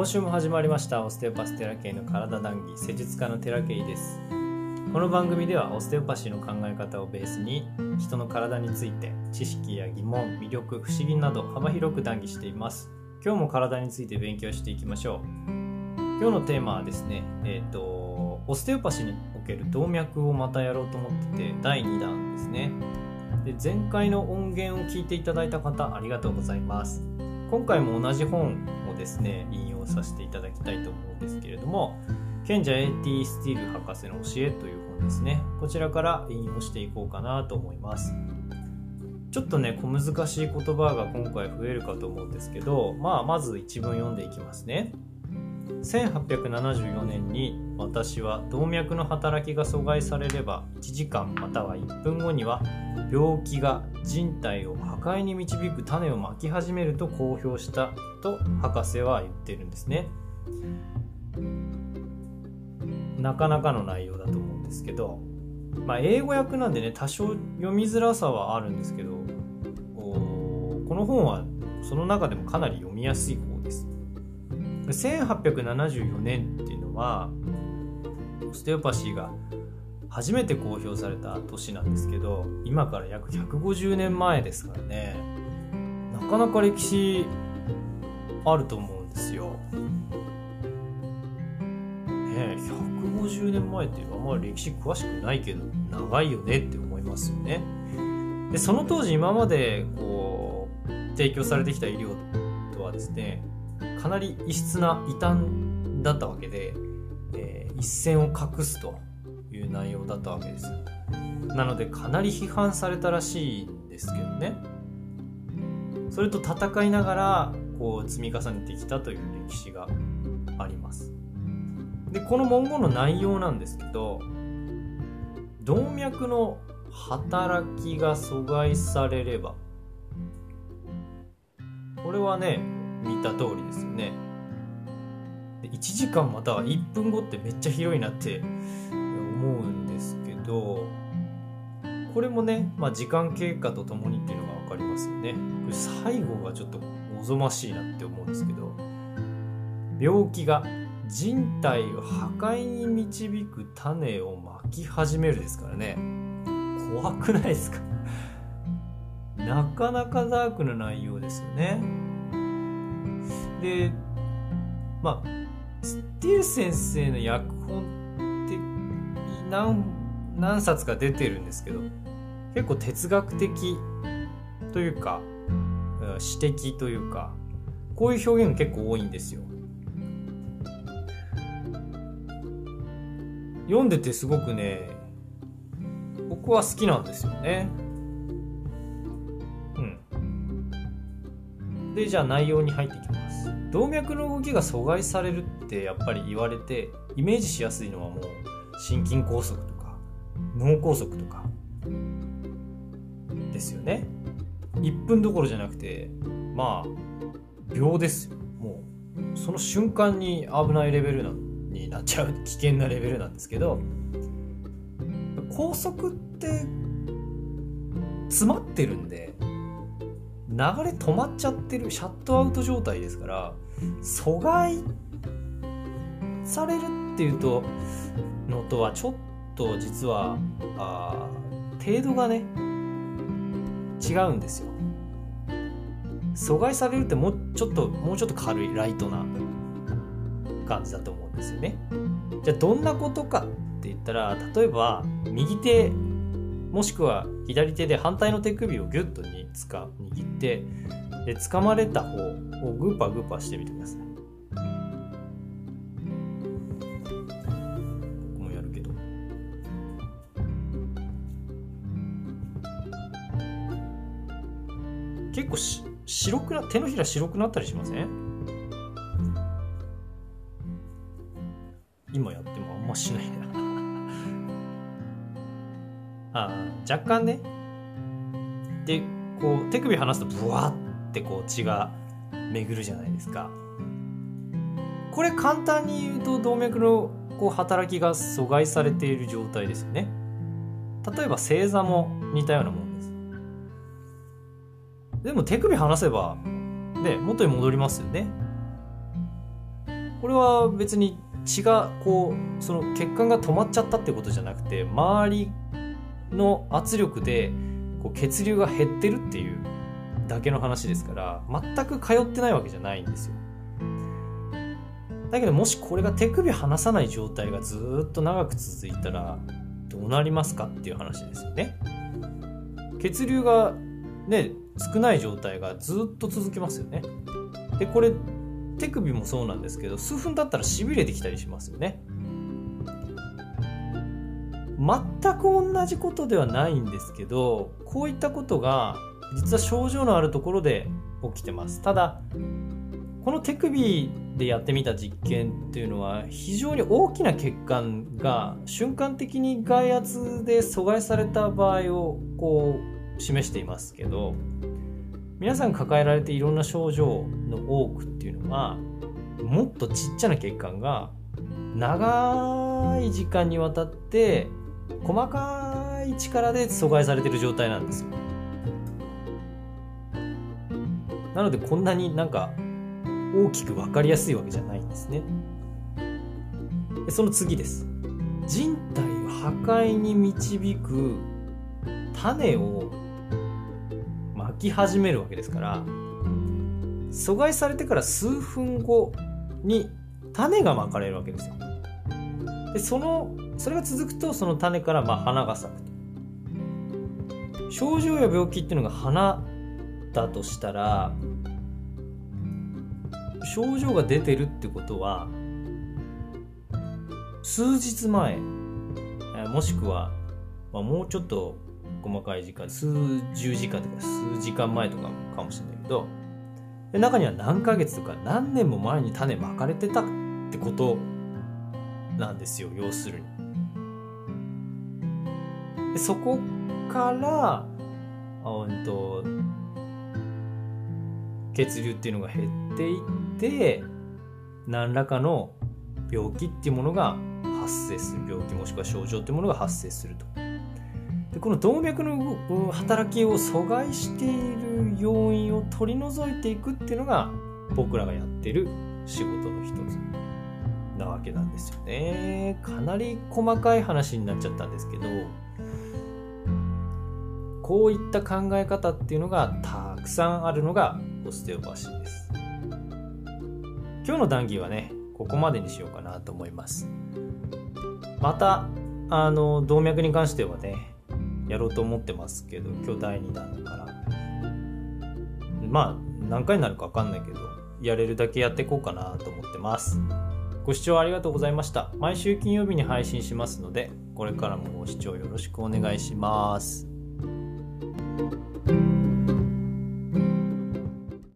今週も始まりましたオステオパステラケイの体談義施術家のテラケイです。この番組ではオステオパシーの考え方をベースに人の体について知識や疑問魅力不思議など幅広く談義しています。今日も体について勉強していきましょう。今日のテーマはですねえっ、ー、とオステオパシーにおける動脈をまたやろうと思ってて第2弾ですね。で前回の音源を聞いていただいた方ありがとうございます。今回も同じ本をですね引をさせていただきたいと思うんですけれども賢者 AT スティール博士の教えという本ですね。こちらから引用していこうかなと思います。ちょっとね小難しい言葉が今回増えるかと思うんですけどまあまず一文読んでいきますね。1874年に私は動脈の働きが阻害されれば1時間または1分後には病気が人体を破壊に導く種をまき始めると公表したと博士は言ってるんですね。なかなかの内容だと思うんですけどまあ英語訳なんでね多少読みづらさはあるんですけどこの本はその中でもかなり読みやすい方です。1874年っていうのはオステオパシーが初めて公表された年なんですけど今から約150年前ですからねなかなか歴史あると思うんですよ。ね150年前っていうのはあんまり歴史詳しくないけど長いよねって思いますよね。でその当時今までこう提供されてきた医療とはですねかなり異質な異端だったわけで、えー、一線を画すという内容だったわけです。なのでかなり批判されたらしいんですけどね。それと戦いながらこう積み重ねてきたという歴史があります。でこの文言の内容なんですけど動脈の働きが阻害されればこれはね見た通りですよね。で1時間または1分後ってめっちゃ広いなって思うんですけどこれもね、まあ、時間経過とともにっていうのが分かりますよね。これ最後がちょっとおぞましいなって思うんですけど病気が人体を破壊に導く種をまき始めるですからね。怖くないですか？なかなかダークな内容ですよね。でまあスティール先生の訳本って何何冊か出てるんですけど結構哲学的というか詩的というかこういう表現結構多いんですよ。読んでてすごくね僕は好きなんですよね。うん。でじゃあ内容に入っていきます。動脈の動きが阻害されるってやっぱり言われてイメージしやすいのはもう心筋梗塞とか脳梗塞とかですよね。1分どころじゃなくてまあ秒ですよ。もうその瞬間に危ないレベルなになっちゃう危険なレベルなんですけど高速って詰まってるんで流れ止まっちゃってるシャットアウト状態ですから阻害されるっていうとのとはちょっと実はあ程度がね違うんですよ。阻害されるってもうちょっともうちょっと軽いライトな感じだと思うんですよね。じゃあどんなことかって言ったら例えば右手もしくは左手で反対の手首をギュッとにつか握ってで掴まれた方をグーパーグーパーしてみてください。僕もやるけど。結構し白くな手のひら白くなったりしません？今やってもあんましないな。あ若干ね。でこう手首離すとブワッてこう血が巡るじゃないですか。これ簡単に言うと動脈のこう働きが阻害されている状態ですよね。例えば正座も似たようなもんです。でも手首離せばね元に戻りますよね。これは別に血がこうその血管が止まっちゃったってことじゃなくて周りの圧力でこう血流が減ってるっていうだけの話ですから全く通ってないわけじゃないんですよ。だけどもしこれが手首離さない状態がずっと長く続いたらどうなりますかっていう話ですよね。血流がね少ない状態がずっと続きますよね。でこれ手首もそうなんですけど数分経ったらしびれてきたりしますよね。全く同じことではないんですけどこういったことが実は症状のあるところで起きてます。ただこの手首でやってみた実験っていうのは非常に大きな血管が瞬間的に外圧で阻害された場合をこう示していますけど皆さん抱えられていろんな症状の多くっていうのはもっとちっちゃな血管が長い時間にわたって細かい力で阻害されてる状態なんですよ。なのでこんなになんか大きく分かりやすいわけじゃないんですね。でその次です。人体を破壊に導く種をまき始めるわけですから阻害されてから数分後に種がまかれるわけですよ。でそのそれが続くとその種からまあ花が咲くと。症状や病気っていうのが花だとしたら症状が出てるってことは数日前もしくは、まあ、もうちょっと細かい時間数十時間とか数時間前とかかもしれないけど中には何ヶ月とか何年も前に種まかれてたってことなんですよ要するに。でそこからうんと血流っていうのが減っていって何らかの病気っていうものが発生する。病気もしくは症状っていうものが発生すると。でこの動脈の働きを阻害している要因を取り除いていくっていうのが僕らがやってる仕事の一つ。なわけなんですよね。かなり細かい話になっちゃったんですけどこういった考え方っていうのがたくさんあるのがオステオパシーです。今日の談義はねここまでにしようかなと思います。またあの動脈に関してはねやろうと思ってますけど今日第2弾だから。まあ何回になるか分かんないけどやれるだけやっていこうかなと思ってます。ご視聴ありがとうございました。毎週金曜日に配信しますのでこれからもご視聴よろしくお願いします。thank you